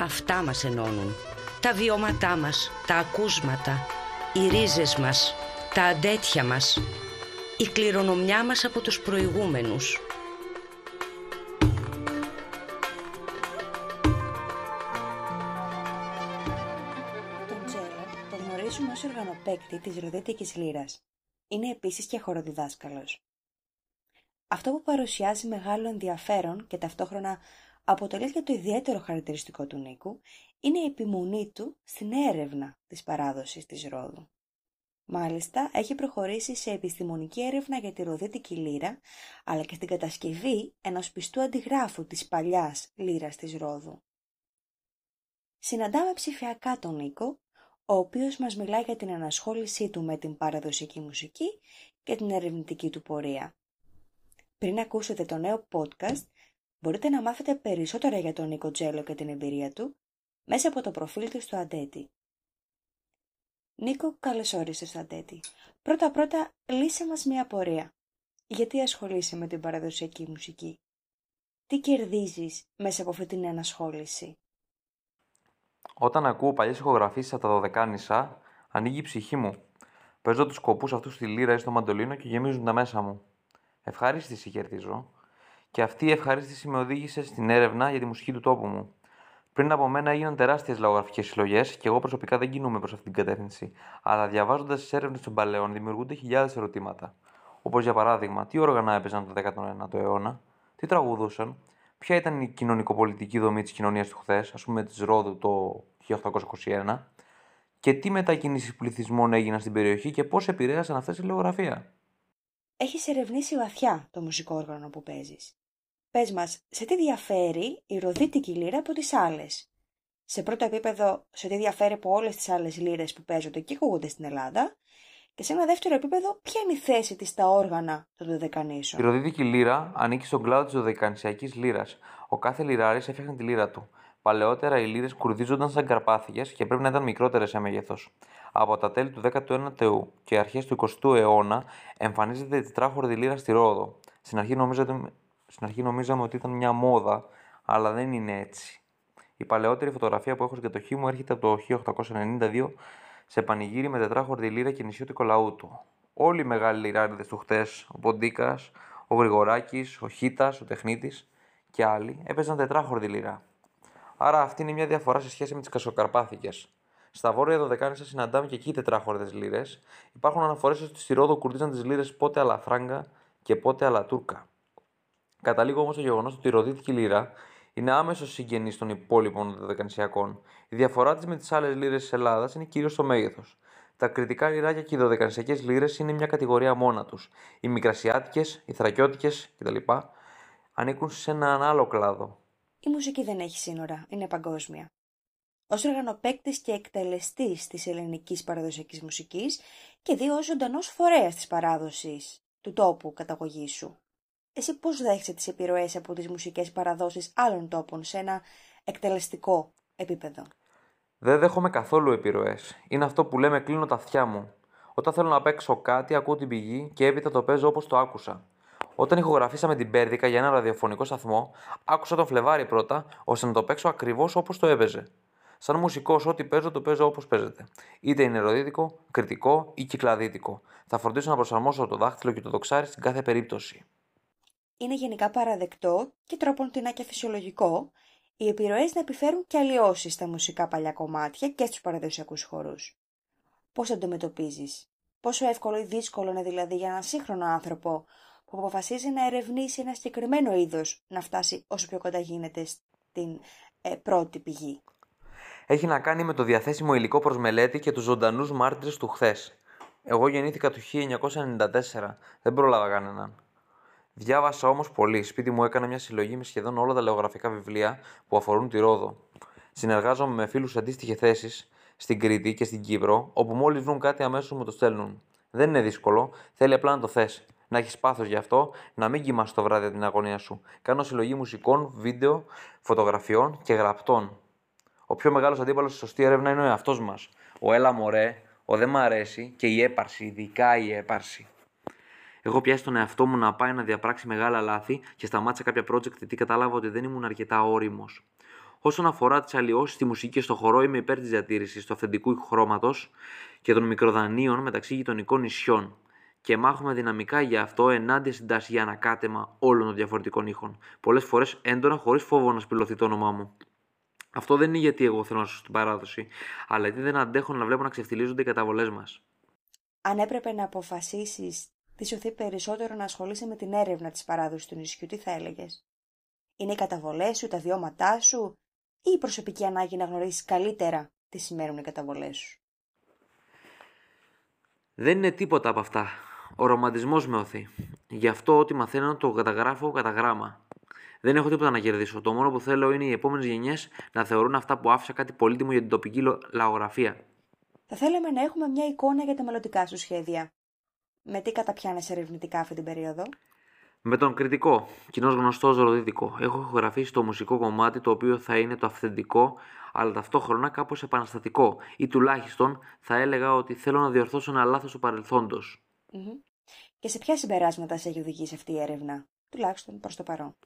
Αυτά μας ενώνουν. Τα βιώματά μας, τα ακούσματα, οι ρίζες μας, τα αντέτια μας, η κληρονομιά μας από τους προηγούμενους. Τον Τζέλο το γνωρίζουμε ως οργανοπαίκτη της ροδίτικης λύρας. Είναι επίσης και χοροδιδάσκαλος. Αυτό που παρουσιάζει μεγάλο ενδιαφέρον και ταυτόχρονα αποτελείς και το ιδιαίτερο χαρακτηριστικό του Νίκου είναι η επιμονή του στην έρευνα της παράδοσης της Ρόδου. Μάλιστα, έχει προχωρήσει σε επιστημονική έρευνα για τη ροδίτικη λύρα, αλλά και στην κατασκευή ενός πιστού αντιγράφου της παλιάς λύρας της Ρόδου. Συναντάμε ψηφιακά τον Νίκο, ο οποίος μας μιλάει για την ενασχόλησή του με την παραδοσιακή μουσική και την ερευνητική του πορεία. Πριν ακούσετε το νέο podcast, μπορείτε να μάθετε περισσότερα για τον Νίκο Τζέλο και την εμπειρία του μέσα από το προφίλ του στο Αντέτη. Νίκο, καλώς όρισες στο Αντέτη. Πρώτα-πρώτα, λύσε μας μια πορεία. Γιατί ασχολείσαι με την παραδοσιακή μουσική; Τι κερδίζεις μέσα από αυτή την ενασχόληση; Όταν ακούω παλιές ηχογραφήσεις από τα δωδεκάνησα, ανοίγει η ψυχή μου. Παίζω τους σκοπού αυτούς στη λύρα ή στο μαντολίνο και γεμίζουν τα μέσα μου. Ευχαρίστηση κερδίζω. Και αυτή η ευχαρίστηση με οδήγησε στην έρευνα για τη μουσική του τόπου μου. Πριν από μένα έγιναν τεράστιες λαογραφικέ συλλογές και εγώ προσωπικά δεν κινούμαι προς αυτήν την κατεύθυνση. Αλλά διαβάζοντας τις έρευνες των παλαιών δημιουργούνται χιλιάδες ερωτήματα. Όπως για παράδειγμα, τι όργανα έπαιζαν το 19ο αιώνα, τι τραγουδούσαν, ποια ήταν η κοινωνικοπολιτική δομή της κοινωνίας του χθες, ας πούμε της Ρόδου το 1821, και τι μετακινήσεις πληθυσμών έγιναν στην περιοχή και πώς επηρέασαν αυτές η λαογραφία. Έχεις ερευνήσει βαθιά το μουσικό όργανο που παίζεις. Πες μας, σε τι διαφέρει η ροδίτικη λύρα από τις άλλες; Σε πρώτο επίπεδο, σε τι διαφέρει από όλες τις άλλες λύρες που παίζονται και ακούγονται στην Ελλάδα; Και σε ένα δεύτερο επίπεδο, ποια είναι η θέση της στα όργανα των Δωδεκανήσων; Η ροδίτικη λύρα ανήκει στον κλάδο της Δωδεκανησιακής λύρας. Ο κάθε λιράρη έφτιαχνε τη λύρα του. Παλαιότερα οι λύρες κουρδίζονταν σαν καρπάθιες και πρέπει να ήταν μικρότερες σε μέγεθος. Από τα τέλη του 19ου και αρχές του 20ου αιώνα εμφανίζεται η τετράχορδη λύρα στη Ρόδο. Στην αρχή, νομίζαμε, στην αρχή νομίζαμε ότι ήταν μια μόδα, αλλά δεν είναι έτσι. Η παλαιότερη φωτογραφία που έχω στην κατοχή μου έρχεται από το 1892 σε πανηγύρι με τετράχορδη λύρα και νησιώτικο λαού του. Όλοι οι μεγάλοι λιράριδες του χτες, ο Ποντίκας, ο Γρηγοράκης, ο Χίτας, ο Τεχνίτης και άλλοι έπαιζαν τετράχορδη λύρα. Άρα αυτή είναι μια διαφορά σε σχέση με τις κασοκαρπάθικε. Στα βόρεια Δωδεκάνησα συναντάμε και εκεί τετράχορδε λίρες. Υπάρχουν αναφορές ότι στη Ρόδο κουρδίζαν τις λίρες πότε αλαφράγκα και πότε αλατούρκα. Καταλήγω όμως στο γεγονός ότι η ροδίτικη λίρα είναι άμεσος συγγενή των υπόλοιπων δωδεκανησιακών. Η διαφορά της με τις άλλες λίρε της Ελλάδας είναι κυρίως το μέγεθος. Τα κριτικά λιράκια και οι δωδεκανησιακές λίρε είναι μια κατηγορία μόνα τους. Οι μικρασιάτικες, οι θρακιώτικες κτλ. ανήκουν σε έναν άλλο κλάδο. Η μουσική δεν έχει σύνορα, είναι παγκόσμια. Ω οργανοπαίκτης και εκτελεστής της ελληνικής παραδοσιακής μουσικής και δύο ως ζωντανός φορέας της παράδοσης του τόπου καταγωγής σου. Εσύ πώς δέχεσαι τις επιρροές από τις μουσικές παραδόσεις άλλων τόπων σε ένα εκτελεστικό επίπεδο; Δεν δέχομαι καθόλου επιρροές. Είναι αυτό που λέμε κλείνω τα αυτιά μου. Όταν θέλω να παίξω κάτι, ακούω την πηγή και έπειτα το παίζω όπως το άκουσα. Όταν ηχογραφήσαμε την Πέρδικα για ένα ραδιοφωνικό σταθμό, άκουσα τον Φλεβάρι πρώτα, ώστε να το παίξω ακριβώς όπως το έπαιζε. Σαν μουσικός, ό,τι παίζω, το παίζω όπως παίζεται. Είτε είναι ροδίτικο, κριτικό ή κυκλαδίτικο. Θα φροντίσω να προσαρμόσω το δάχτυλο και το δοξάρι στην κάθε περίπτωση. Είναι γενικά παραδεκτό και τρόπον τεινά και φυσιολογικό οι επιρροές να επιφέρουν και αλλοιώσεις στα μουσικά παλιά κομμάτια και στους παραδοσιακούς χώρου. Πώς αντιμετωπίζεις, πόσο εύκολο ή δύσκολο είναι δηλαδή για έναν σύγχρονο άνθρωπο που αποφασίζει να ερευνήσει ένα συγκεκριμένο είδος να φτάσει όσο πιο κοντά γίνεται στην ε, πρώτη πηγή; Έχει να κάνει με το διαθέσιμο υλικό προς μελέτη και τους ζωντανούς μάρτυρες του χθες. Εγώ γεννήθηκα το 1994, δεν πρόλαβα κανέναν. Διάβασα όμως πολύ. Σπίτι μου έκανα μια συλλογή με σχεδόν όλα τα λεωγραφικά βιβλία που αφορούν τη Ρόδο. Συνεργάζομαι με φίλους σε αντίστοιχες θέσεις στην Κρήτη και στην Κύπρο, όπου μόλις βρουν κάτι αμέσως μου το στέλνουν. Δεν είναι δύσκολο, θέλει απλά να το θες. Να έχεις πάθος γι' αυτό, να μην κοιμάσαι το βράδυ από την αγωνία σου. Κάνω συλλογή μουσικών, βίντεο, φωτογραφιών και γραπτών. Ο πιο μεγάλος αντίπαλος στη σωστή έρευνα είναι ο εαυτός μας. Ο έλα μωρέ, ο δεν μ' αρέσει και η έπαρση, ειδικά η έπαρση. Εγώ πιάσεις τον εαυτό μου να πάει να διαπράξει μεγάλα λάθη και σταμάτησα κάποια project γιατί κατάλαβα ότι δεν ήμουν αρκετά όριμος. Όσον αφορά τις αλλοιώσεις στη μουσική και στο χορό, είμαι υπέρ της διατήρησης του αυθεντικού χρώματο και των μικροδανείων μεταξύ γειτονικών νησιών και μάχομαι δυναμικά για αυτό ενάντια στην τάση για ανακάτεμα όλων των διαφορετικών ήχων. Πολλές φορές έντονα χωρίς φόβο να σπηλωθεί το όνομά μου. Αυτό δεν είναι γιατί εγώ θέλω να σου στην παράδοση, αλλά γιατί δεν αντέχω να βλέπω να ξεφτιλίζονται οι καταβολές μας. Αν έπρεπε να αποφασίσεις τι σωθεί περισσότερο να ασχολείσαι με την έρευνα της παράδοσης του νησιού, τι θα έλεγες; Είναι οι καταβολές σου, τα βιώματά σου ή η προσωπική ανάγκη να γνωρίσεις καλύτερα τι σημαίνουν οι καταβολές σου; Δεν είναι τίποτα από αυτά. Ο ρομαντισμός με οθεί. Γι' αυτό ό,τι μαθαίνω το καταγράφω κατά γράμμα. Δεν έχω τίποτα να κερδίσω. Το μόνο που θέλω είναι οι επόμενες γενιές να θεωρούν αυτά που άφησα κάτι πολύτιμο για την τοπική λαογραφία. Θα θέλαμε να έχουμε μια εικόνα για τα μελλοντικά σου σχέδια. Με τι καταπιάνεσαι ερευνητικά αυτή την περίοδο; Με τον κριτικό, κοινός γνωστός ροδίτικο, έχω ηχογραφήσει το μουσικό κομμάτι το οποίο θα είναι το αυθεντικό, αλλά ταυτόχρονα κάπως επαναστατικό, ή τουλάχιστον θα έλεγα ότι θέλω να διορθώσω ένα λάθος του παρελθόντος. Και σε ποια συμπεράσματα σε έχει οδηγήσει αυτή η έρευνα, τουλάχιστον προς το παρόν.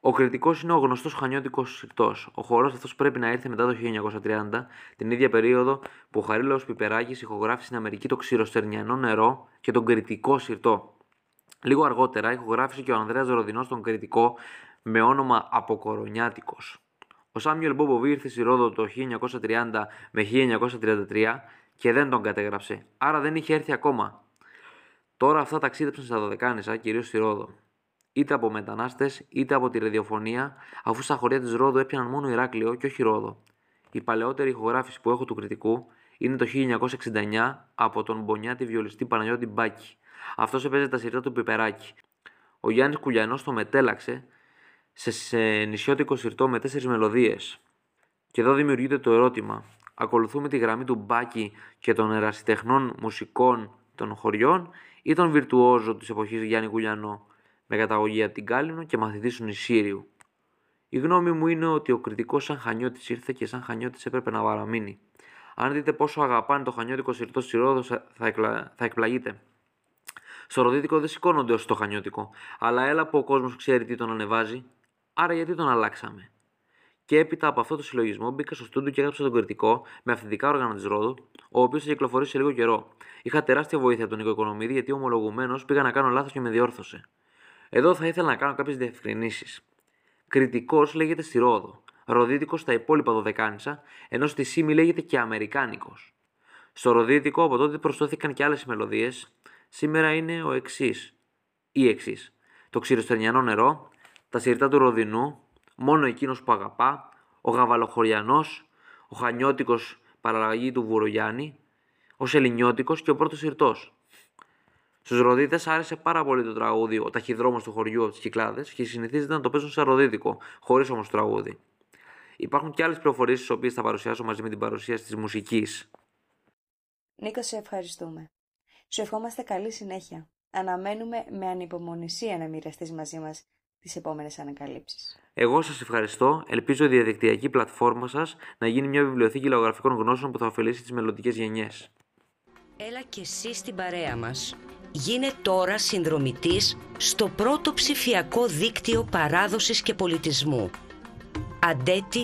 Ο κριτικός είναι ο γνωστός χανιώτικος συρτό. Ο χώρο αυτός πρέπει να ήρθε μετά το 1930, την ίδια περίοδο που ο Χαρίλαος Πιπεράκης ηχογράφησε στην Αμερική το ξηροστερνιανό νερό και τον κριτικό συρτό. Λίγο αργότερα ηχογράφησε και ο Ανδρέας Ροδινό τον κριτικό με όνομα Αποκορονιάτικος. Ο Σάμιουελ Μπόμποβι ήρθε στη Ρόδο το 1930 με 1933 και δεν τον κατέγραψε, άρα δεν είχε έρθει ακόμα. Τώρα αυτά ταξίδεψαν στα Δωδεκάνησα, κυρίως στη Ρόδο. Είτε από μετανάστες είτε από τη ραδιοφωνία, αφού στα χωριά της Ρόδο έπιαναν μόνο Ηράκλειο και όχι Ρόδο. Η παλαιότερη ηχογράφηση που έχω του κριτικού είναι το 1969 από τον Μπονιάτη βιολιστή Παναγιώτη Μπάκη. Αυτός έπαιζε τα σιρτά του πιπεράκι. Ο Γιάννης Κουλιανός το μετέλαξε σε, σε νησιώτικο σιρτό με τέσσερις μελωδίες. Και εδώ δημιουργείται το ερώτημα. Ακολουθούμε τη γραμμή του Μπάκη και των ερασιτεχνών μουσικών των χωριών ή τον βιρτουόζο της εποχής Γιάννη Κουλιανό, με καταγωγή από την Κάλυμνο και μαθητής του Νησίριου. Η γνώμη μου είναι ότι ο κριτικός σαν χανιώτης ήρθε και σαν χανιώτης έπρεπε να παραμείνει. Αν δείτε πόσο αγαπάνε το χανιώτικο σιρτό στη Ρόδο, θα, εκλα... θα εκπλαγείτε. Στο ροδίτικο δεν σηκώνονται ως το χανιώτικο, αλλά έλα που ο κόσμος ξέρει τι τον ανεβάζει, άρα γιατί τον αλλάξαμε; Και έπειτα από αυτό το συλλογισμό μπήκα στο στούντιο και έγραψα τον κριτικό με αυθεντικά όργανα της Ρόδου, ο οποίος θα κυκλοφορήσει σε λίγο καιρό. Είχα τεράστια βοήθεια από τον Νίκο Οικονομίδη, γιατί ομολογουμένω πήγα να κάνω λάθος και με διόρθωσε. Εδώ θα ήθελα να κάνω κάποιες διευκρινήσεις. Κριτικός λέγεται στη Ρόδο, ροδίτικος στα υπόλοιπα δωδεκάνησα, ενώ στη Σίμη λέγεται και Αμερικάνικος. Στο ροδίτικο από τότε προσθέθηκαν και άλλες μελωδίες, σήμερα είναι ο εξής ή εξής. Το ξηροστερνιανό νερό, τα σιρτά του Ροδινού, μόνο εκείνος που αγαπά, ο Γαβαλοχωριανός, ο Χανιώτικος παραλλαγή του Βουρογιάννη, ο Σελινιώτικο και ο πρώτος σιρτός. Στους Ροδίτες άρεσε πάρα πολύ το τραγούδι Ο ταχυδρόμος του χωριού από τις Κυκλάδες και συνηθίζεται να το παίζουν σε ροδίτικο, χωρίς όμως τραγούδι. Υπάρχουν και άλλες πληροφορίες, τις οποίες θα παρουσιάσω μαζί με την παρουσίαση της μουσικής. Νίκο, σε ευχαριστούμε. Σου ευχόμαστε καλή συνέχεια. Αναμένουμε με ανυπομονησία να μοιραστείς μαζί μας τις επόμενες ανακαλύψεις. Εγώ σας ευχαριστώ. Ελπίζω η διαδικτυακή πλατφόρμα σας να γίνει μια βιβλιοθήκη λαογραφικών γνώσεων που θα ωφελήσει τις μελλοντικές γενιές. Έλα και εσύ στην παρέα μας. Γίνε τώρα συνδρομητής στο πρώτο ψηφιακό δίκτυο παράδοσης και πολιτισμού. adeti.gr